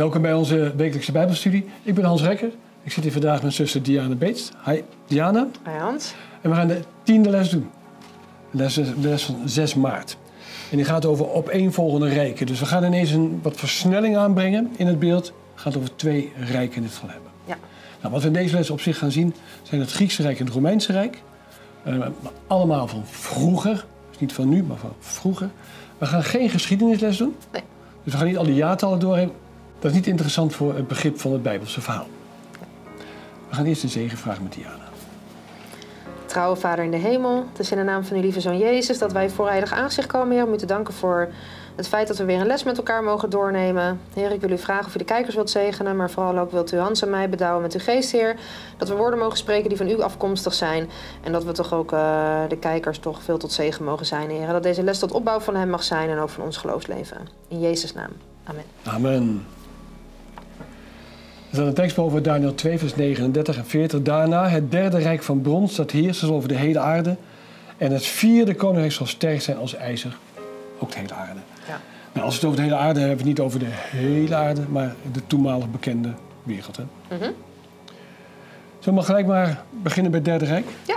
Welkom bij onze wekelijkse Bijbelstudie. Ik ben Hans Rekker. Ik zit hier vandaag met zuster Diana Beets. Hi Diana. Hi Hans. En we gaan de tiende les doen. De les, de les van 6 maart. En die gaat over opeenvolgende rijken. Dus we gaan ineens een wat versnelling aanbrengen in het beeld. Het gaat over twee rijken in dit geval hebben. Ja. Nou, wat we in deze les op zich gaan zien zijn het Griekse Rijk en het Romeinse Rijk. Eh, allemaal van vroeger. Dus niet van nu, maar van vroeger. We gaan geen geschiedenisles doen. Nee. Dus we gaan niet al die jaartallen doorheen. Dat is niet interessant voor het begrip van het Bijbelse verhaal. We gaan eerst een zegen vragen met Diana. Trouwe Vader in de hemel, het is in de naam van uw lieve Zoon Jezus dat wij voor heilig aanzicht komen, Heer, om u te danken voor het feit dat we weer een les met elkaar mogen doornemen. Heer, ik wil u vragen of u de kijkers wilt zegenen, maar vooral ook wilt u Hans en mij bedouwen met uw geest, Heer. Dat we woorden mogen spreken die van u afkomstig zijn en dat we toch ook uh, de kijkers toch veel tot zegen mogen zijn, Heer. Dat deze les tot opbouw van hem mag zijn en ook van ons geloofsleven. In Jezus' naam. Amen. Amen. Er staat een tekst boven Daniel 2, vers 39 en 40. Daarna het derde rijk van brons dat heerst over de hele aarde. En het vierde koninkrijk zal sterk zijn als ijzer. Ook de hele aarde. Ja. Nou, als we het over de hele aarde hebben, we het niet over de hele aarde, maar de toenmalig bekende wereld. Hè? Mhm. Zullen we gelijk maar beginnen bij het derde rijk? Ja.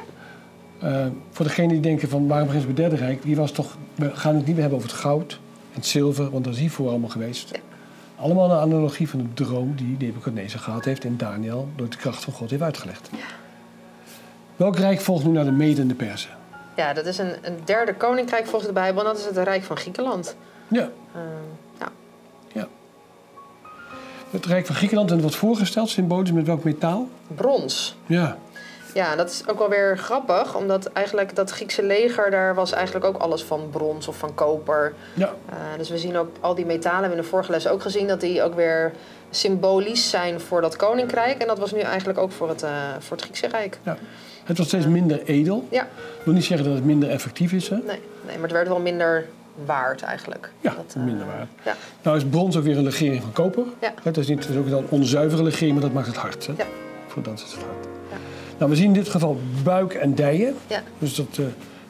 Uh, voor degenen die denken van waarom beginnen ze bij het derde rijk? Die was toch, we gaan het niet meer hebben over het goud en het zilver, want dat is hiervoor allemaal geweest. Ja. Allemaal een analogie van de droom die Nebuchadnezzar gehad heeft en Daniel door de kracht van God heeft uitgelegd. Welk rijk volgt nu naar de Mede en de Persen? Ja, dat is een, een derde koninkrijk volgens de Bijbel en dat is het Rijk van Griekenland. Ja, Uh, ja. ja. Het rijk van Griekenland en het wordt voorgesteld symbolisch met welk metaal? Brons. Ja, Ja, dat is ook wel weer grappig, omdat eigenlijk dat Griekse leger, daar was eigenlijk ook alles van brons of van koper. ja, Uh, dus we zien ook al die metalen, hebben we in de vorige les ook gezien, dat die ook weer symbolisch zijn voor dat koninkrijk. En dat was nu eigenlijk ook voor het, uh, voor het Griekse Rijk. ja. Het wordt steeds minder edel. Ja, Ik wil niet zeggen dat het minder effectief is. Hè? nee, nee, maar het werd wel minder waard eigenlijk. Ja, Dat, uh, minder waard. Ja, Nou is brons ook weer een legering van koper. Ja. Het is, niet, het is ook een onzuivere legering, maar dat maakt het hard. Hè? Ja. Voor dat is het hard. Nou, we zien in dit geval buik en dijen. ja, Dus dat, eh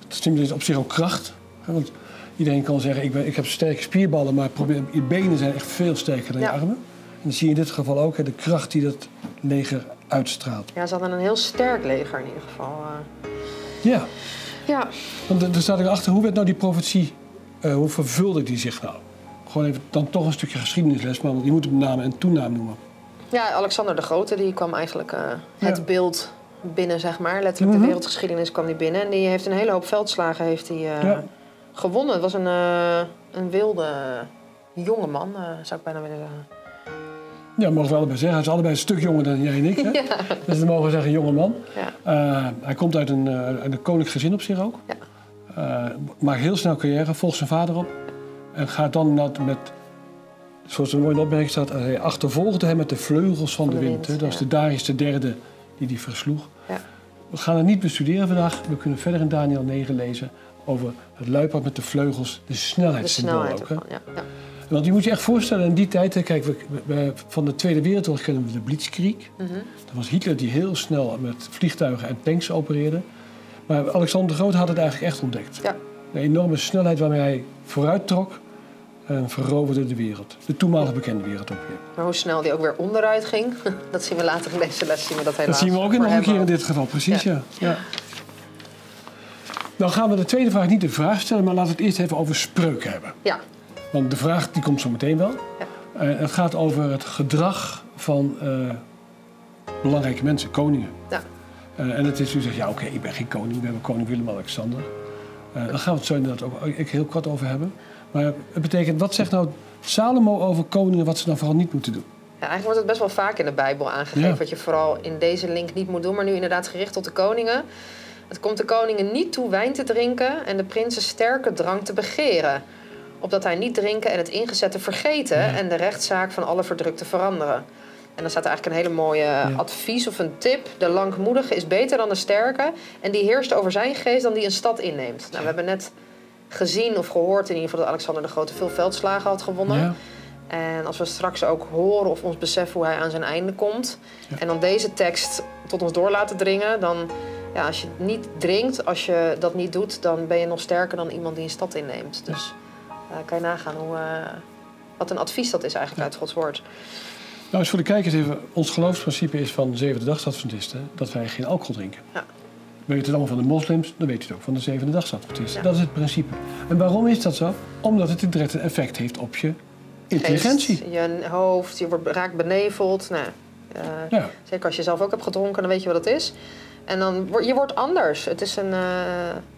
dat stimuleert op zich ook kracht. Hè, Want iedereen kan zeggen, ik, ben, ik heb sterke spierballen, maar probeer, je benen zijn echt veel sterker dan je Ja. armen. En dan zie je in dit geval ook hè, de kracht die dat leger uitstraalt. ja, ze hadden een heel sterk leger in ieder geval. uh. Ja, ja, want er staat ook achter, hoe werd nou die profetie, eh, hoe vervulde die zich nou? Gewoon even dan toch een stukje geschiedenisles, maar want je moet hem naam en toenaam noemen. ja, Alexander de Grote die kwam eigenlijk uh, het Ja. beeld binnen, zeg maar. Letterlijk Mhm. de wereldgeschiedenis kwam die binnen. En die heeft een hele hoop veldslagen heeft hij, uh, Ja. gewonnen. Het was een, uh, een wilde jonge man, uh, zou ik bijna willen zeggen. Ja, mogen we allebei zeggen. Hij is allebei een stuk jonger dan jij en ik. Hè? Ja. Dus dan mogen we zeggen, jonge man. Ja. Eh, hij komt uit een, uit een koninklijk gezin op zich ook. Ja. Maakt heel snel carrière, volgt zijn vader op. En gaat dan met, met zoals er mooi in de opmerking staat, hij achtervolgde hem met de vleugels van, Van de, wind. wind, hè. Dat is de Darius de derde die die versloeg. Ja. We gaan het niet bestuderen vandaag. We kunnen verder in Daniel 9 lezen over het luipaard met de vleugels, de De snelheidssymbool snelheid ook. Hè. ervan, ja. ja. Want je moet je echt voorstellen, in die tijd, kijk, we, we- van de Tweede Wereldoorlog kennen we de Blitzkrieg. Mhm. Dat was Hitler die heel snel met vliegtuigen en tanks opereerde. Maar Alexander de Groot had het eigenlijk echt ontdekt. Ja. De enorme snelheid waarmee hij vooruit trok en veroverde de wereld. De toenmalig bekende wereld ook weer. Maar hoe snel die ook weer onderuit ging, dat zien we later in deze les. Zien we dat Dat helaas zien we ook voor nog een keer in dit geval, precies ja. ja. Dan gaan we de tweede vraag niet de vraag stellen, maar laten we het eerst even over spreuken hebben. Ja, Want de vraag die komt zo meteen wel. Ja. Eh, het gaat over het gedrag van eh, belangrijke mensen, koningen. ja. Eh, en het is, u zegt, ja oké, ik ben geen koning, we hebben koning Willem-Alexander. Daar gaan we het zo inderdaad ook ik heel kort over hebben. Maar het betekent, wat zegt nou Salomo over koningen, wat ze dan vooral niet moeten doen? Ja, eigenlijk wordt het best wel vaak in de Bijbel aangegeven Ja. wat je vooral in deze link niet moet doen, maar nu inderdaad gericht tot de koningen. Het komt de koningen niet toe wijn te drinken en de prinsen sterke drank te begeren. Opdat hij niet drinken en het ingezette vergeten en de rechtszaak van alle verdrukte veranderen. En dan staat er eigenlijk een hele mooie advies of een tip. De langmoedige is beter dan de sterke en die heerst over zijn geest dan die een stad inneemt. Nou, we hebben net gezien of gehoord in ieder geval dat Alexander de Grote veel veldslagen had gewonnen. Ja, En als we straks ook horen of ons beseffen hoe hij aan zijn einde komt. Ja. En dan deze tekst tot ons door laten dringen. Dan, ja, als je het niet drinkt, als je dat niet doet, dan ben je nog sterker dan iemand die een stad inneemt. Dus uh, kan je nagaan hoe, uh, Wat een advies dat is eigenlijk uit Gods woord. Nou, eens voor de kijkers even. Ons geloofsprincipe is van de Zevende Dagsadventisten dat wij geen alcohol drinken. Ja. Weet het allemaal van de moslims, dan weet je het ook van de Zevende Dagsadventisten. Ja. Dat is het principe. En waarom is dat zo? Omdat het een direct een effect heeft op je intelligentie. Geest, je hoofd, je wordt, raakt beneveld. Nou, eh, Ja. Zeker als je zelf ook hebt gedronken, dan weet je wat het is. En dan je wordt anders. Het is een, eh,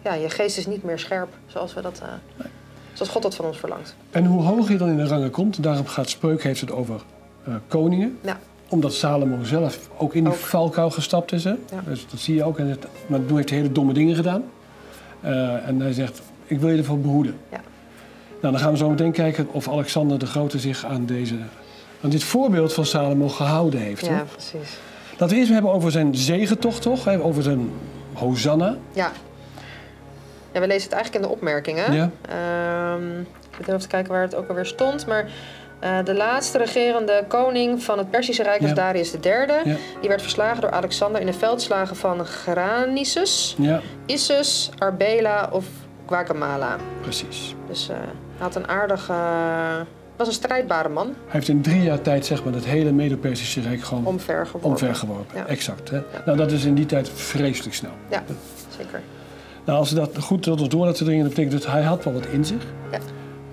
ja, je geest is niet meer scherp zoals, we dat, eh, zoals God dat van ons verlangt. En hoe hoger je dan in de rangen komt, daarom gaat Spreuk heeft het over koningen. Ja. Omdat Salomo zelf ook in die Ook. valkuil gestapt is. Hè? Ja. Dus dat zie je ook. En het, maar toen heeft hij hele domme dingen gedaan. Eh, en hij zegt, ik wil je ervoor behoeden. Ja. Nou, dan gaan we zo meteen kijken of Alexander de Grote zich aan, deze, aan dit voorbeeld van Salomo gehouden heeft. hè? Ja, precies. Laten we eerst hebben over zijn zegentocht, toch? Hè? Over zijn Hosanna. Ja. ja, we lezen het eigenlijk in de opmerkingen. Ja. Ehm, ik moet even kijken waar het ook alweer stond. Maar eh, de laatste regerende koning van het Perzische Rijk was Ja. Darius III. Ja. Die werd verslagen door Alexander in de veldslagen van Granisus, Ja, Issus, Arbela of Guacamala. precies. Dus eh, hij had een aardige... was een strijdbare man, Hij heeft in drie jaar tijd zeg maar, het hele Medo-Persische Rijk gewoon omvergeworpen. omvergeworpen. Ja. Exact. Hè? Nou, dat is in die tijd vreselijk snel. Ja, zeker. Nou, als we dat goed tot ons door laten dringen, dan betekent het hij had wel wat in zich. Ja.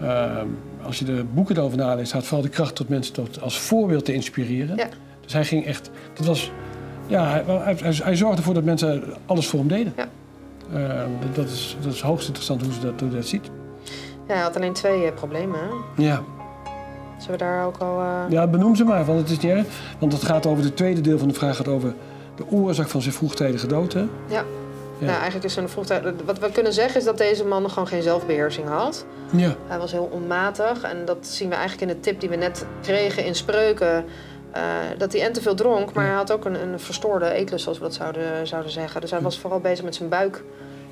Ehm, als je de boeken erover naleest, had vooral de kracht tot mensen tot, als voorbeeld te inspireren. Ja. Dus hij ging echt, dat was, ja, hij, hij, zorgde ervoor dat mensen alles voor hem deden. Ja. Ehm, dat, is, dat is hoogst interessant hoe ze dat, hoe dat ziet. Ja, hij had alleen twee eh, problemen. hè. Ja. Zullen we daar ook al... eh, ja, benoem ze maar, want het is niet erg. Want het gaat over, het tweede deel van de vraag gaat over de oorzaak van zijn vroegtijdige dood. Hè? Ja. Ja. Nou, eigenlijk is een vroegtijd. Wat we kunnen zeggen is dat deze man gewoon geen zelfbeheersing had. Ja. Hij was heel onmatig en dat zien we eigenlijk in de tip die we net kregen in spreuken. eh, dat hij en te veel dronk, maar Ja. hij had ook een, een verstoorde eetlust, zoals we dat zouden, zouden zeggen. Dus hij was vooral bezig met zijn buik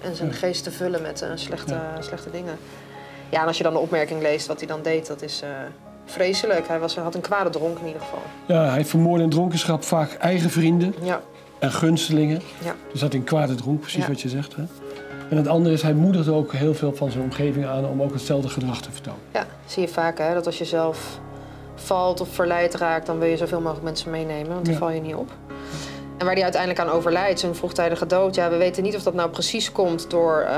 en zijn Ja. geest te vullen met eh, slechte, slechte dingen. Ja, en als je dan de opmerking leest wat hij dan deed, dat is eh, vreselijk. Hij was, had een kwade dronk in ieder geval. ja, hij vermoordde in dronkenschap vaak eigen vrienden Ja, en gunstelingen. ja, Dus dat in kwade dronk, precies Ja. wat je zegt. Hè? En het andere is, hij moedigde ook heel veel van zijn omgeving aan om ook hetzelfde gedrag te vertonen. ja. Zie je vaak hè, dat als je zelf valt of verleid raakt, dan wil je zoveel mogelijk mensen meenemen, want dan Ja. val je niet op. En waar hij uiteindelijk aan overlijdt, zijn vroegtijdige dood. Ja, we weten niet of dat nou precies komt door eh,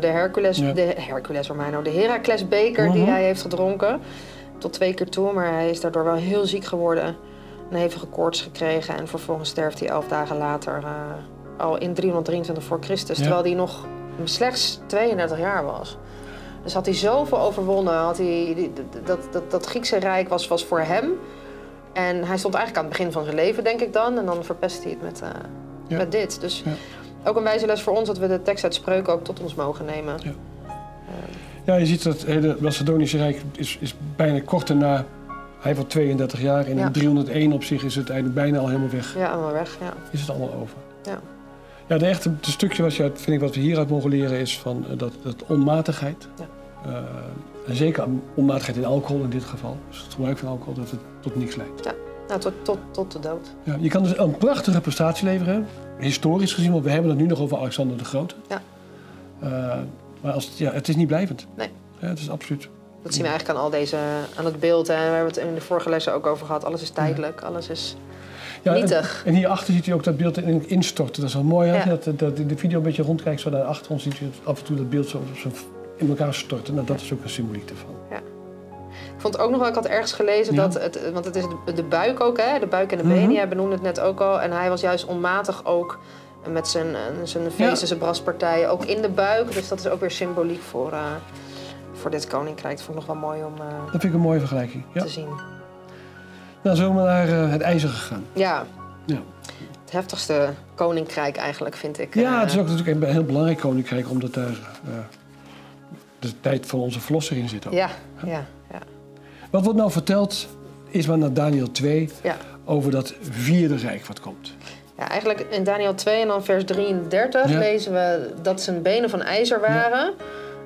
de Hercules, Ja. de Hercules Romano, de Heraclesbeker die Mhm. hij heeft gedronken. Tot twee keer toe, maar hij is daardoor wel heel ziek geworden. Een hevige koorts gekregen en vervolgens sterft hij elf dagen later, eh, al in 323 voor Christus. Ja. Terwijl hij nog slechts 32 jaar was. Dus had hij zoveel overwonnen. Had hij, dat, dat, dat Griekse rijk was, was voor hem. En hij stond eigenlijk aan het begin van zijn leven, denk ik dan. En dan verpest hij het met, eh, Ja. met dit. Dus Ja. ook een wijze les voor ons dat we de tekst uit spreuken ook tot ons mogen nemen. Ja. Ja, je ziet dat het hele Macedonische Rijk is, is bijna kort daarna. Hij wordt 32 jaar en Ja. in 301 op zich is het eigenlijk bijna al helemaal weg. Ja, allemaal weg. Ja. Is het allemaal over. Ja. Ja, de echte het stukje wat je vind ik wat we hieruit mogen leren is van eh, dat, dat onmatigheid. Ja. Eh, en zeker onmatigheid in alcohol in dit geval. Dus het gebruik van alcohol dat het tot niks leidt. Nou, tot, tot, tot de dood. Ja, je kan dus een prachtige prestatie leveren, historisch gezien, want we hebben het nu nog over Alexander de Grote. Ja. Eh, maar als, het- ja, het is niet blijvend. Nee. Ja, het is absoluut. Dat zien we eigenlijk aan al deze, aan het beeld. Hè. We hebben het in de vorige lessen ook over gehad. Alles is tijdelijk, alles is Ja, en, nietig. en hierachter ziet u ook dat beeld in- instorten. Dat is wel mooi. hè? Ja. Dat, dat in de video een beetje rondkijkt, zo naar achter ons ziet u af en toe dat beeld zo, zo in elkaar storten. Nou, dat is ook een symboliek ervan. Ik vond ook nog wel, ik had ergens gelezen Ja. dat het, want het is de, de buik ook, hè, de buik en de Mhm. benen. Jij benoemde het net ook al. En hij was juist onmatig ook met zijn, eh, zijn feesten, Ja. zijn braspartijen, ook in de buik. Dus dat is ook weer symboliek voor, eh, voor dit koninkrijk. Dat vond ik nog wel mooi om eh, Dat vind ik een mooie vergelijking. Ja. te zien. Nou, zullen we naar eh, het ijzeren gaan. Ja, Ja. het heftigste koninkrijk eigenlijk, vind ik. Ja, Eh, het is ook natuurlijk een heel belangrijk koninkrijk, omdat daar de tijd van onze verlosser in zit. Ook. ja, ja, ja. Wat wordt nou verteld, is maar naar Daniel 2, Ja. over dat vierde rijk wat komt. Ja, eigenlijk in Daniel 2 en dan vers 33 Ja. lezen we dat zijn benen van ijzer waren.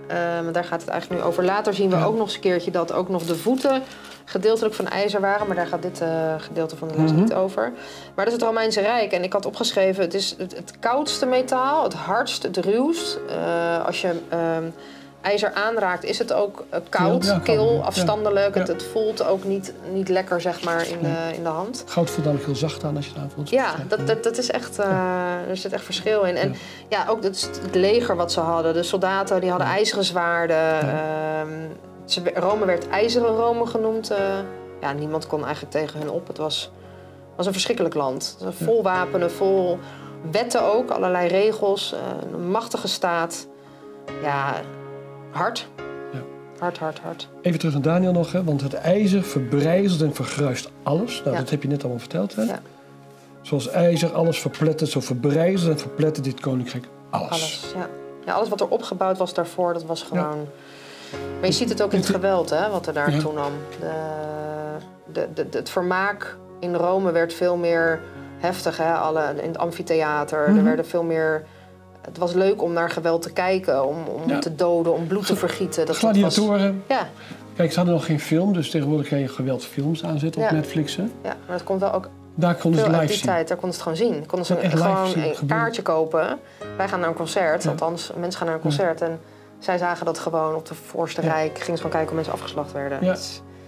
Ehm, daar gaat het eigenlijk nu over. Later zien we Ja. ook nog eens een keertje dat ook nog de voeten gedeeltelijk van ijzer waren. Maar daar gaat dit eh, gedeelte van de les Mhm. niet over. Maar dat is het Romeinse Rijk. En ik had opgeschreven, het is het, het koudste metaal, het hardst, het ruwst. Eh, als je ehm, ijzer aanraakt, is het ook eh, koud, Ja, kil, afstandelijk. Het, Ja. het voelt ook niet, niet lekker, zeg maar, in de, in de hand. Goud voelt namelijk heel zacht aan als je het aanvoelt. Ja, dat, dat, dat is echt, eh, er zit echt verschil in. En ja, ook het, het leger wat ze hadden. De soldaten die hadden ijzeren zwaarden. Ehm, ze, Rome werd ijzeren Rome genoemd. eh. ja, niemand kon eigenlijk tegen hun op. Het was, was een verschrikkelijk land. Vol wapenen, vol wetten ook. Allerlei regels. een machtige staat. Ja, hard. Ja. Hard, hard, hard. Even terug naar Daniel nog, hè, want het ijzer verbrijzelt en vergruist alles. Nou, Ja. dat heb je net allemaal verteld. Hè? Ja. Zoals ijzer alles verplettert, zo verbrijzelt en verplettert dit koninkrijk alles. Alles, ja. ja. Alles wat er opgebouwd was daarvoor, dat was gewoon... Maar je ziet het ook in het geweld, hè, wat er daar Ja. toenam. De, de, de, het vermaak in Rome werd veel meer heftig, hè. Alle, in het amfitheater. Mhm. Er werden veel meer... Het was leuk om naar geweld te kijken, om, om Ja. te doden, om bloed te vergieten. Dat, dat was, Gladiatoren. ja, Kijk, ze hadden nog geen film, dus tegenwoordig kan je geweldfilms aanzetten op Ja. Netflix. Hè? ja, maar dat komt wel ook Daar konden ze uit live die zien. tijd. Daar konden ze het gewoon zien. Konden ze gewoon zien een kaartje kopen. Wij gaan naar een concert, althans, mensen gaan naar een concert. En zij zagen dat gewoon op de voorste rijk. Gingen ze gewoon kijken hoe mensen afgeslacht werden. Ja.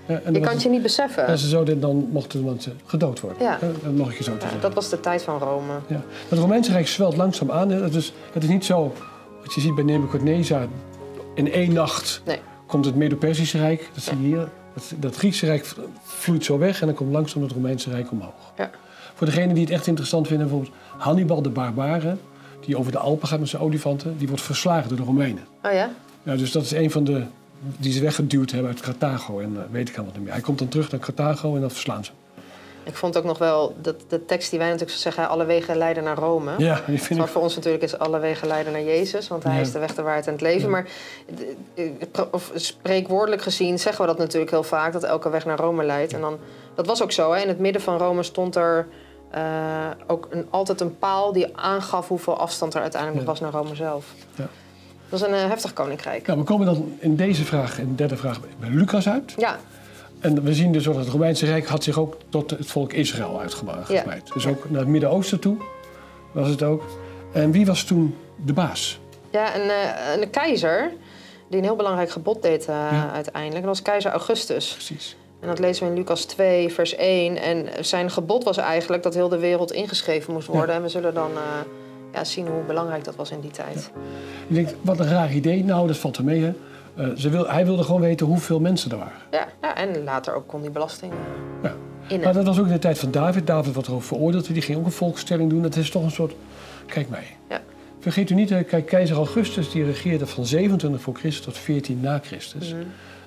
Ja, en Je kan het je niet beseffen. En ze zouden dan mochten mensen gedood worden. Ja. Dat mag ik je zo te zeggen. dat was de tijd van Rome. Ja. Het Romeinse Rijk zwelt langzaam aan. Het is, het is niet zo, wat je ziet bij Nebuchadnezzar, in één nacht Nee. komt het Medo-Persische Rijk. Dat zie je hier. Dat, dat Griekse Rijk vloeit zo weg en dan komt langzaam het Romeinse Rijk omhoog. Ja. Voor degenen die het echt interessant vinden, bijvoorbeeld Hannibal de Barbare, die over de Alpen gaat met zijn olifanten, die wordt verslagen door de Romeinen. Oh ja? Ja, dus dat is een van de die ze weggeduwd hebben uit Carthago en eh, weet ik allemaal niet meer. Hij komt dan terug naar Carthago en dan verslaan ze. Ik vond ook nog wel dat de tekst die wij natuurlijk zeggen, alle wegen leiden naar Rome. Ja, die vind ik. voor ons natuurlijk is alle wegen leiden naar Jezus, want hij Ja. is de weg, de waarheid en het leven. Ja. Maar de- pro- of spreekwoordelijk gezien zeggen we dat natuurlijk heel vaak, dat elke weg naar Rome leidt. En dan, dat was ook zo, hè? in het midden van Rome stond er eh, ook een, altijd een paal die aangaf hoeveel afstand er uiteindelijk Ja. was naar Rome zelf. Ja. Dat was een eh, heftig koninkrijk. Nou, we komen dan in deze vraag, in de derde vraag, bij Lucas uit. Ja, En we zien dus dat het Romeinse Rijk had zich ook tot het volk Israël uitgebreid. Dus ook naar het Midden-Oosten toe was het ook. En wie was toen de baas? ja een, eh, een keizer die een heel belangrijk gebod deed eh, Ja. uiteindelijk. Dat was keizer Augustus. Precies. En dat lezen we in Lucas 2, vers 1. En zijn gebod was eigenlijk dat heel de wereld ingeschreven moest worden. Ja. En we zullen dan ja, zien hoe belangrijk dat was in die tijd. Je denkt, wat een raar idee. Nou, dat valt er mee, hè. Eh, ze wil, hij wilde gewoon weten hoeveel mensen er waren. Ja, ja en later ook kon die belasting Ja. innen. Maar dat was ook in de tijd van David. David wordt erover veroordeeld. Die ging ook een volkstelling doen. Dat is toch een soort... Kijk mij. Ja. Vergeet u niet, hè, kijk, keizer Augustus die regeerde van 27 voor Christus tot 14 na Christus. Mhm.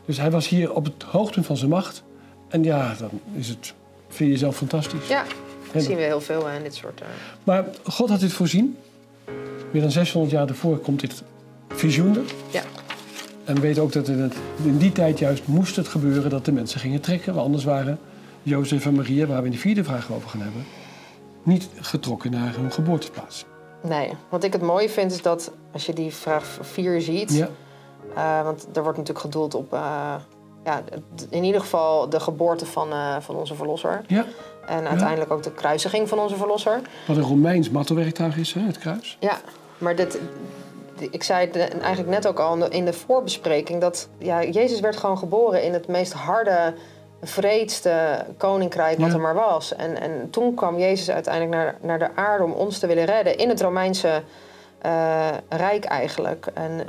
Dus hij was hier op het hoogtepunt van zijn macht. En ja, dan is het, vind je jezelf fantastisch. Ja, dat zien we heel veel hè, in dit soort... eh, Maar God had dit voorzien. Meer dan 600 jaar daarvoor komt dit visioen er. Ja. En we weten ook dat in, het, in die tijd juist moest het gebeuren dat de mensen gingen trekken. Want anders waren Jozef en Maria, waar we in de vierde vraag over gaan hebben, niet getrokken naar hun geboorteplaats. Nee, wat ik het mooie vind is dat als je die vraag 4 ziet... Ja, eh, want er wordt natuurlijk gedoeld op... eh, ja, in ieder geval de geboorte van, eh, van onze verlosser. ja. En uiteindelijk ook de kruisiging van onze verlosser. Wat een Romeins martelwerktuig is, hè, het kruis. Ja, maar dit, ik zei het eigenlijk net ook al in de- in de voorbespreking... dat ja, Jezus werd gewoon geboren in het meest harde, vreedste koninkrijk wat Ja. er maar was. En, en toen kwam Jezus uiteindelijk naar, naar de aarde om ons te willen redden... in het Romeinse eh, Rijk eigenlijk. En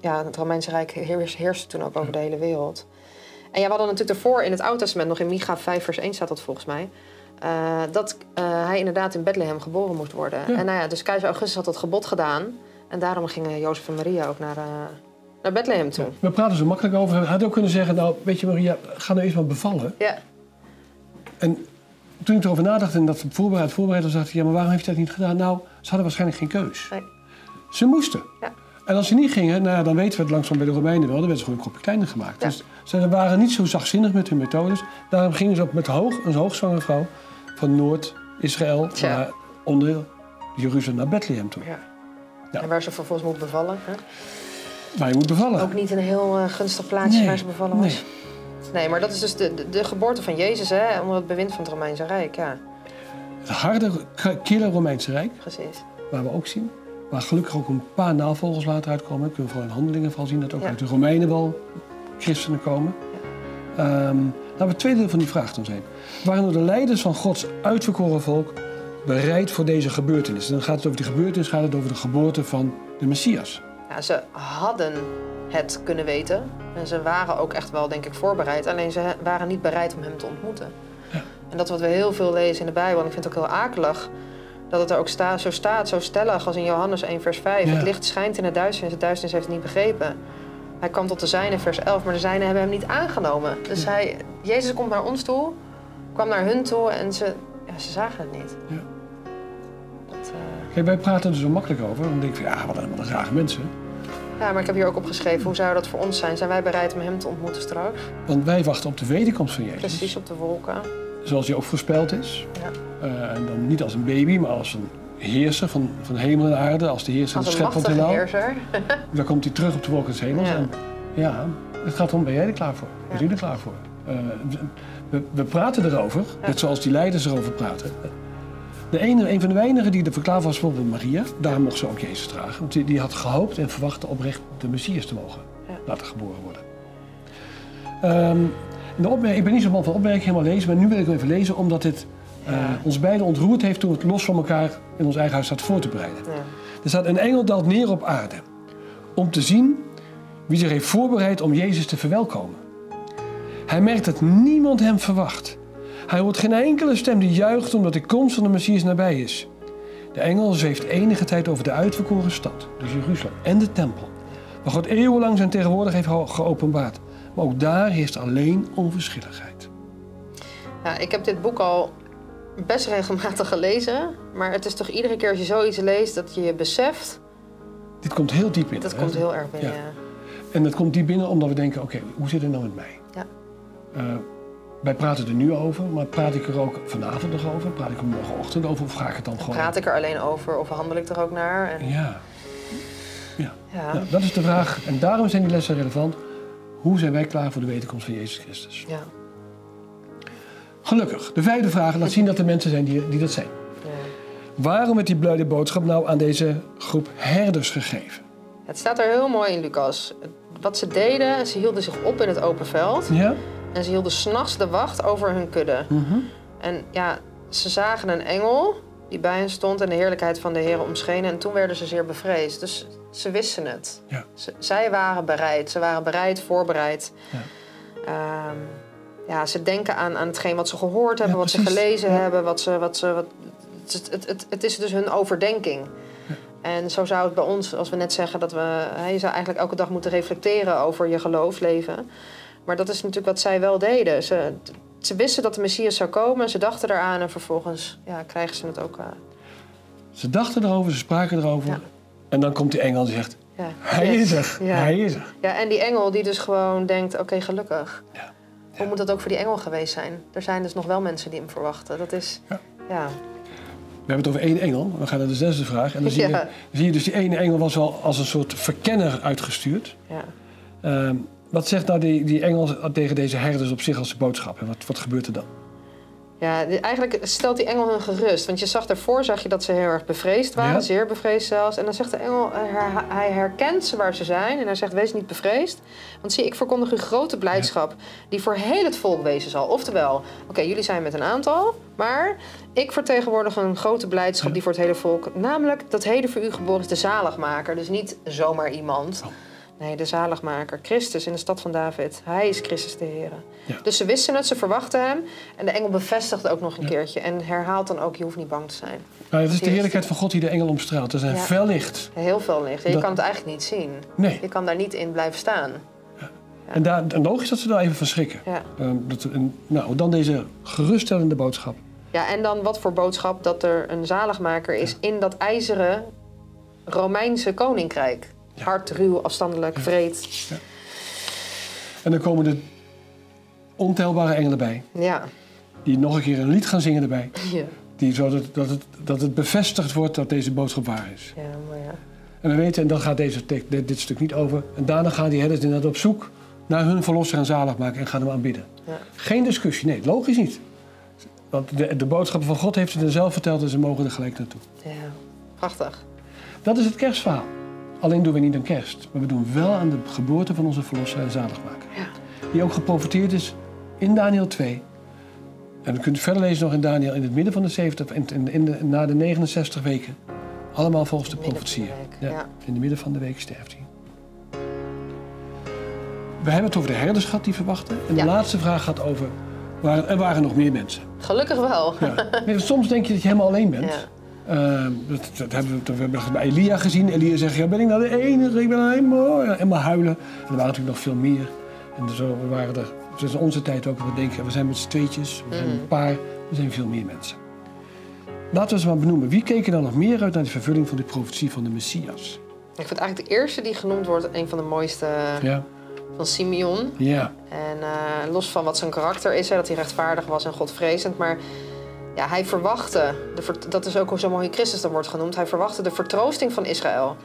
ja, het Romeinse Rijk heers, heerste toen ook over de hele wereld. En ja, we hadden natuurlijk ervoor in het Oude Testament... nog in Micha 5 vers 1 staat dat volgens mij... eh, dat eh, hij inderdaad in Bethlehem geboren moest worden. Ja. En nou ja, dus keizer Augustus had dat gebod gedaan. En daarom gingen Jozef en Maria ook naar, eh, naar Bethlehem toe. We praten zo makkelijk over. Hij had ook kunnen zeggen, nou, weet je Maria, ga nou eerst maar bevallen. Ja, En toen ik erover nadacht en dat voorbereid, voorbereid was, dacht ik, ja, maar waarom heeft hij dat niet gedaan? Nou, ze hadden waarschijnlijk geen keus. Nee. Ze moesten. Ja. En als ze niet gingen, nou ja, dan weten we het langzaam bij de Romeinen wel, dan werden ze gewoon een kopje kleiner gemaakt. Ja. Dus ze waren niet zo zachtzinnig met hun methodes. Daarom gingen ze ook met hoog, een hoogzwangere vrouw van Noord-Israël naar onder Jeruzalem naar Bethlehem toe. ja. Ja. En waar ze vervolgens moet bevallen. Hè? Maar je moet bevallen. Ook niet een heel eh, gunstig plaatsje Nee, waar ze bevallen was. Nee. maar dat is dus de, de, de geboorte van Jezus hè, onder het bewind van het Romeinse Rijk. Ja, Het harde, kille Romeinse Rijk, precies. waar we ook zien, waar gelukkig ook een paar navolgers later uitkomen. Kunnen we vooral in handelingen vooral zien dat ook Ja. uit de Romeinen wel christenen komen. Ehm, laten we het tweede deel van die vraag dan zijn. Waren de leiders van Gods uitverkoren volk bereid voor deze gebeurtenis? Dan gaat het over die gebeurtenis, gaat het over de geboorte van de Messias. Ja, ze hadden het kunnen weten. En ze waren ook echt wel, denk ik, voorbereid. Alleen ze waren niet bereid om hem te ontmoeten. Ja. En dat wat we heel veel lezen in de Bijbel, en ik vind het ook heel akelig... dat het er ook zo staat, zo stellig als in Johannes 1 vers 5. Ja. Het licht schijnt in het duisternis, het duisternis heeft het niet begrepen. Hij kwam tot de zijnen, vers 11, maar de zijnen hebben hem niet aangenomen. Dus hij, Jezus komt naar ons toe, kwam naar hun toe en ze, ja, ze zagen het niet. Ja. Dat, eh, Kijk, wij praten er zo makkelijk over. Dan denk ik van ja, wat een, wat een rare mensen. Ja, maar ik heb hier ook opgeschreven, hoe zou dat voor ons zijn? Zijn wij bereid om hem te ontmoeten straks? Want wij wachten op de wederkomst van Jezus. Precies op de wolken. Zoals hij ook voorspeld is. Ja. Eh, en dan niet als een baby, maar als een heerser van, van hemel en aarde. Als de heerser de Als een schepper van het heerser. Dan komt hij terug op de wolken des hemels. Ja. En ja, het gaat om, ben jij er klaar voor? Ben je er klaar voor? Eh, we, we praten erover, Ja. net zoals die leiders erover praten. De ene, een van de weinigen die er verklaard was, bijvoorbeeld Maria. Daar mocht ze ook Jezus dragen. Want die, die had gehoopt en verwacht oprecht de Messias te mogen laten geboren worden. Ehm, de opmerking, ik ben niet zo man van opmerkingen helemaal lezen, maar nu wil ik hem even lezen omdat dit Ja. ons beiden ontroerd heeft toen we het los van elkaar in ons eigen huis zaten voor te bereiden. Ja. Er staat een engel daalt neer op aarde om te zien wie zich heeft voorbereid om Jezus te verwelkomen. Hij merkt dat niemand hem verwacht. Hij hoort geen enkele stem die juicht omdat de komst van de Messias nabij is. De engel zweeft enige tijd over de uitverkoren stad, dus Jeruzalem, en de tempel, waar God eeuwenlang zijn tegenwoordigheid heeft geopenbaard. Maar ook daar heerst alleen onverschilligheid. Ja, ik heb dit boek al best regelmatig gelezen. Maar het is toch iedere keer als je zoiets leest dat je je beseft. Dit komt heel diep in. Dat hè? komt heel erg binnen. Ja. En dat komt diep binnen omdat we denken, oké, hoe zit het nou met mij? Ja. Eh, wij praten er nu over, maar praat ik er ook vanavond nog over? Praat ik er morgenochtend over of ga ik het dan gewoon... Praat ik er alleen over of handel ik er ook naar? En, Ja. Ja. ja. Nou, dat is de vraag. En daarom zijn die lessen relevant. Hoe zijn wij klaar voor de wederkomst van Jezus Christus? Ja. Gelukkig. De vijfde vraag laat zien dat er mensen zijn die, die dat zijn. Ja. Waarom werd die blijde boodschap nou aan deze groep herders gegeven? Het staat er heel mooi in, Lucas. Wat ze deden, ze hielden zich op in het open veld. Ja? En ze hielden s'nachts de wacht over hun kudde. Mhm. En ja, ze zagen een engel die bij hen stond en de heerlijkheid van de Heer omschenen. En toen werden ze zeer bevreesd. Dus ze wisten het. Ja. Ze- zij waren bereid. Ze waren bereid, voorbereid. Ja. Ehm, ja, ze denken aan, aan hetgeen wat ze gehoord hebben, Ja, wat ze gelezen Ja. hebben. Wat ze, wat ze, wat, het, het, het, het is dus hun overdenking. En zo zou het bij ons, als we net zeggen dat we... hè, Je zou eigenlijk elke dag moeten reflecteren over je geloofsleven. Maar dat is natuurlijk wat zij wel deden. Ze, ze wisten dat de Messias zou komen. Ze dachten eraan en vervolgens ja, krijgen ze het ook... eh, Ze dachten erover, ze spraken erover. En dan komt die engel en zegt, hij Yes. is er, Ja. hij is er. ja, en die engel die dus gewoon denkt, oké, gelukkig. Ja. Hoe moet dat ook voor die engel geweest zijn? Er zijn dus nog wel mensen die hem verwachten. Dat is... Ja. ja. We hebben het over één engel. We gaan naar de zesde vraag. En dan zie, je, dan zie je dus die ene engel was al als een soort verkenner uitgestuurd. ja. Ehm, wat zegt nou die, die engel tegen deze herders op zich als boodschap? En wat, wat gebeurt er dan? Ja, eigenlijk stelt die engel hun gerust. Want je zag daarvoor zag je dat ze heel erg bevreesd waren, Ja. zeer bevreesd zelfs. En dan zegt de engel, hij her- hij herkent ze waar ze zijn. En hij zegt, wees niet bevreesd. Want zie, ik verkondig u grote blijdschap die voor heel het volk wezen zal. Oftewel, oké, jullie zijn met een aantal, maar ik vertegenwoordig een grote blijdschap die voor het hele volk. Namelijk dat heden voor u geboren is de zaligmaker. Dus niet zomaar iemand. Oh. Nee, de zaligmaker. Christus in de stad van David. Hij is Christus de Heer. Ja. Dus ze wisten het, ze verwachten hem. En de engel bevestigt ook nog een Ja. keertje. En herhaalt dan ook, je hoeft niet bang te zijn. Nou, het is de heerlijkheid van God die de engel omstraalt. Is een Ja. fel licht. Heel veel licht. Je Dat- kan het eigenlijk niet zien. Nee. Je kan daar niet in blijven staan. En, daar, en logisch dat ze daar even van schrikken. Ehm, dat, en, nou, dan deze geruststellende boodschap. ja, en dan wat voor boodschap dat er een zaligmaker is in dat ijzeren Romeinse koninkrijk. Hard, ruw, afstandelijk, vreed. En dan komen er ontelbare engelen bij. Ja. Die nog een keer een lied gaan zingen erbij. Ja, Die, zodat dat het, dat het bevestigd wordt dat deze boodschap waar is. ja maar ja. En we weten, en dan gaat deze, dit, dit stuk niet over. En daarna gaan die herders inderdaad op zoek naar hun verlosser en zaligmaker en gaan hem aanbidden. Ja. Geen discussie, nee, logisch niet. Want de, de boodschappen van God heeft het er zelf verteld en ze mogen er gelijk naartoe. ja. Prachtig. Dat is het kerstverhaal. Alleen doen we niet aan kerst, maar we doen wel aan de geboorte van onze verlosser en zaligmaker. Ja. Die ook geprofiteerd is in Daniel 2. En dan kunt u verder lezen nog in Daniel in het midden van de 70, in, in, in de, na de 69 weken. Allemaal volgens de profetieën. Ja, ja. In de midden van de week sterft hij. We hebben het over de herders gehad die verwachten. En de Ja. laatste vraag gaat over, waren, er waren nog meer mensen. Gelukkig wel. Ja. Soms denk je dat je helemaal alleen bent. Ehm, dat, dat hebben we, dat hebben we bij Elia gezien. Elia zegt, ja, ben ik nou de enige? Ik ben alleen maar... Helemaal huilen. En er waren natuurlijk nog veel meer. En zo waren er... Dus in onze tijd ook, we denken, we zijn met z'n tweetjes, we zijn Mhm. een paar, we zijn veel meer mensen. Laten we ze maar benoemen. Wie keek er dan nog meer uit naar de vervulling van die profetie van de Messias? Ik vind eigenlijk de eerste die genoemd wordt een van de mooiste Ja, van Simeon. ja, En eh, los van wat zijn karakter is, hè, dat hij rechtvaardig was en godvrezend. Maar ja, hij verwachtte, de dat is ook hoe zo mooi in Christus dan wordt genoemd. Hij verwachtte de vertroosting van Israël.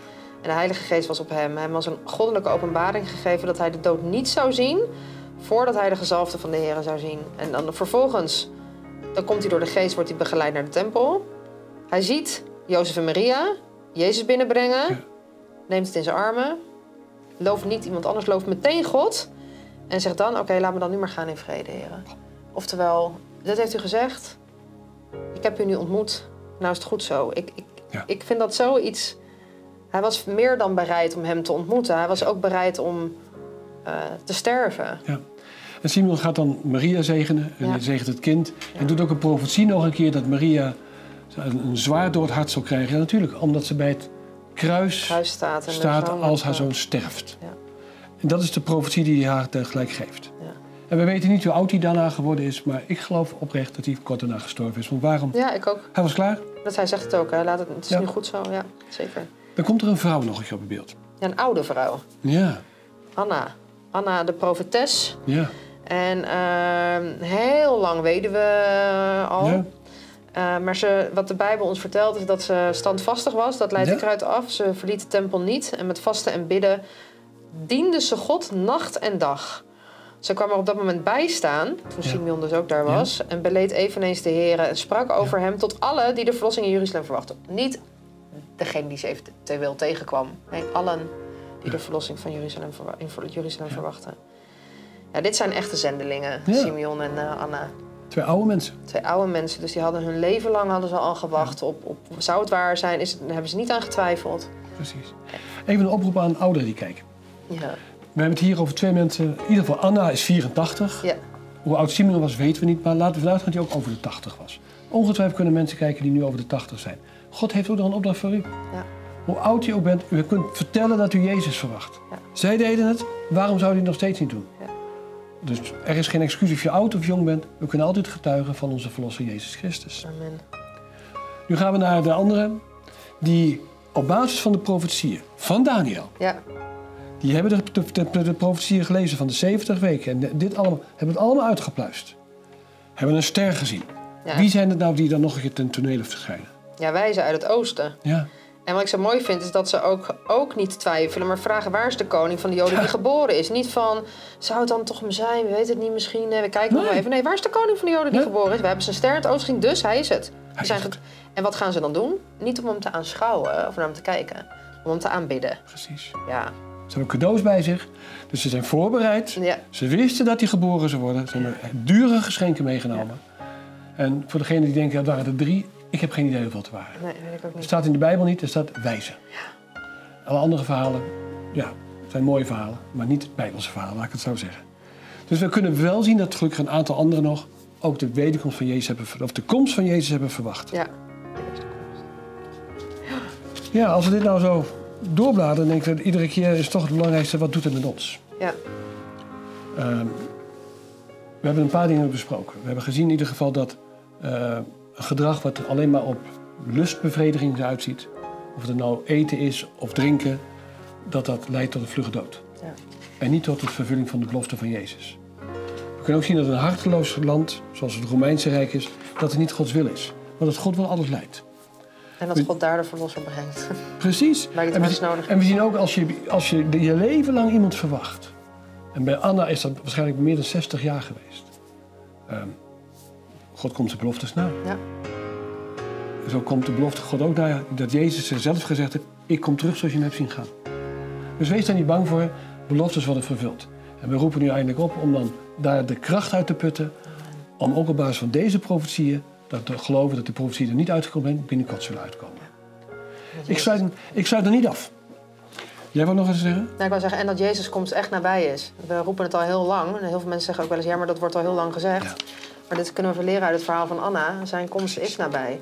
En de Heilige Geest was op hem. Hem was een goddelijke openbaring gegeven dat hij de dood niet zou zien. voordat hij de gezalfde van de Heer zou zien. En dan vervolgens, dan komt hij door de Geest, wordt hij begeleid naar de tempel. Hij ziet Jozef en Maria Jezus binnenbrengen. Neemt het in zijn armen. Looft niet iemand anders, looft meteen God. En zegt dan, oké, laat me dan nu maar gaan in vrede, heren. Oftewel, dat heeft u gezegd. Ik heb u nu ontmoet. Nou is het goed zo. Ik, ik, Ja. ik vind dat zoiets... Hij was meer dan bereid om hem te ontmoeten. Hij was ook bereid om eh, te sterven. ja. En Simeon gaat dan Maria zegenen en Ja. hij zegent het kind. En doet ook een profetie nog een keer dat Maria een, een zwaard door het hart zal krijgen. Ja, natuurlijk, omdat ze bij het kruis, Kruis staat. En staat als haar zoon sterft. Ja. En dat is de profetie die hij haar tegelijk geeft. Ja. En we weten niet hoe oud hij daarna geworden is, maar ik geloof oprecht dat hij kort daarna gestorven is. Want waarom? Ja, ik ook. Hij was klaar. Dat hij zegt het ook, hè. Laat het, het is Ja. nu goed zo. Ja, zeker. Dan komt er een vrouw nog een keer op het beeld. Ja, een oude vrouw. Ja, Anna. Anna de profetes. ja, En ehm, heel lang weduwe eh, al. ja. Eh, maar ze, wat de Bijbel ons vertelt is dat ze standvastig was. Dat leidt Ja. ik eruit af. Ze verliet de tempel niet. En met vasten en bidden diende ze God nacht en dag. Ze kwam er op dat moment bij staan, toen Ja. Simeon dus ook daar Ja. was. En beleed eveneens de Heer en sprak over hem tot alle die de verlossing in Jeruzalem verwachten. Niet degene die ze eventueel tegenkwam. Nee, allen die de verlossing van Jeruzalem, verwa- in Jeruzalem verwachten. Ja, dit zijn echte zendelingen. Simeon en eh, Anna. Twee oude mensen. Twee oude mensen, dus die hadden hun leven lang hadden ze al gewacht op, op zou het waar zijn, is het, daar hebben ze niet aan getwijfeld. Precies. Even een oproep aan ouderen die kijken. Ja, We hebben het hier over twee mensen. In ieder geval, Anna is 84. ja, Hoe oud Simeon was, weten we niet. Maar laten we vanuit gaan dat hij ook over de 80 was. Ongetwijfeld kunnen mensen kijken die nu over de 80 zijn. God heeft ook nog een opdracht voor u. ja. Hoe oud u ook bent, u kunt vertellen dat u Jezus verwacht. Ja. Zij deden het, waarom zou u het nog steeds niet doen? Ja. Dus er is geen excuus of je oud of jong bent. We kunnen altijd getuigen van onze verlosser Jezus Christus. Amen. Nu gaan we naar de andere, die op basis van de profetieën van Daniel, Ja, die hebben de, de, de, profetieën gelezen van de 70 weken en dit allemaal, hebben het allemaal uitgepluist. Hebben een ster gezien. ja. Wie zijn het nou die dan nog een keer ten toneel heeft verschijnen? ja, wij zijn uit het oosten. Ja, En wat ik zo mooi vind, is dat ze ook, ook niet twijfelen, maar vragen waar is de koning van de Joden die geboren is. Niet van, zou het dan toch hem zijn? We weten het niet misschien. eh, We kijken nog Nee. even. Nee, waar is de koning van de Joden die Nee. geboren is? We hebben zijn ster in het oosten gezien, dus hij is het. Hij zijn is het. En wat gaan ze dan doen? Niet om hem te aanschouwen of naar hem te kijken, om hem te aanbidden. precies. Ja, Ze hebben cadeaus bij zich, dus ze zijn voorbereid. ja, Ze wisten dat hij geboren zou worden. Ze hebben dure geschenken meegenomen. En voor degenen die denken, dat waren er drie, ik heb geen idee hoeveel het waren. nee, weet ik ook Er niet. staat in de Bijbel niet, er staat wijzen. Alle andere verhalen, ja, zijn mooie verhalen, maar niet Bijbelse verhalen, laat ik het zo zeggen. Dus we kunnen wel zien dat gelukkig een aantal anderen nog ook de wederkomst van Jezus hebben, of de komst van Jezus hebben verwacht. Ja, Ja, als we dit nou zo doorbladeren, denk ik dat iedere keer is toch het belangrijkste, wat doet het met ons? ja, Ehm, we hebben een paar dingen besproken. We hebben gezien in ieder geval dat eh, een gedrag wat alleen maar op lustbevrediging uitziet, of het nou eten is of drinken, dat dat leidt tot een vlugge dood. ja. En niet tot de vervulling van de belofte van Jezus. We kunnen ook zien dat een harteloos land, zoals het Romeinse Rijk is, dat het niet Gods wil is. Maar dat God wel alles leidt. En dat God daar de verlosser brengt. Precies. Waar En we, nodig en we zien ook als je, als je je leven lang iemand verwacht. En bij Anna is dat waarschijnlijk meer dan 60 jaar geweest. Ehm, God komt zijn beloftes na. Ja. zo komt de belofte God ook naar dat Jezus zelf gezegd heeft: Ik kom terug zoals je me hebt zien gaan. Dus wees daar niet bang voor, beloftes worden vervuld. En we roepen nu eindelijk op om dan daar de kracht uit te putten. Om ook op basis van deze profetieën, dat te geloven dat de profetieën er niet uitgekomen zijn, binnenkort zullen uitkomen. Ik sluit, ik sluit er niet af. Jij wil nog eens zeggen? Nou, ik wil zeggen, en dat Jezus komst echt nabij is. We roepen het al heel lang. En heel veel mensen zeggen ook wel eens, ja, maar dat wordt al heel lang gezegd. Ja. Maar dit kunnen we leren uit het verhaal van Anna. Zijn komst is nabij.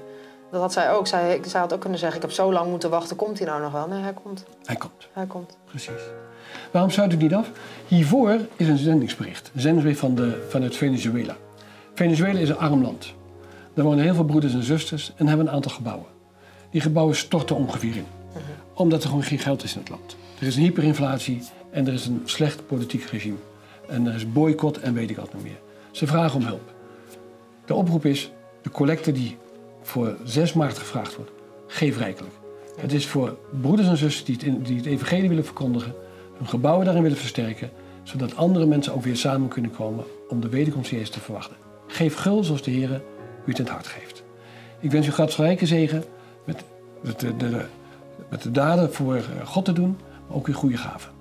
Dat had zij ook. Zij, zij had ook kunnen zeggen, ik heb zo lang moeten wachten, komt hij nou nog wel? Nee, hij komt. Hij komt. Hij komt. Precies. Waarom sluit ik niet af? Hiervoor is een zendingsbericht. Een zendingsbericht van de, vanuit Venezuela. Venezuela is een arm land. Daar wonen heel veel broeders en zusters en hebben een aantal gebouwen. Die gebouwen storten ongeveer in. Omdat er gewoon geen geld is in het land. Er is een hyperinflatie en er is een slecht politiek regime. En er is boycott en weet ik wat nog meer. Ze vragen om hulp. De oproep is de collecte die voor 6 maart gevraagd wordt. Geef rijkelijk. Het is voor broeders en zusters die het, in- die het evangelie willen verkondigen, hun gebouwen daarin willen versterken, zodat andere mensen ook weer samen kunnen komen om de wederkomst Jezus te verwachten. Geef gul zoals de Heer u het in het hart geeft. Ik wens u Gods rijke zegen met, met, de, de, met de daden voor eh, God te doen, maar ook uw goede gaven.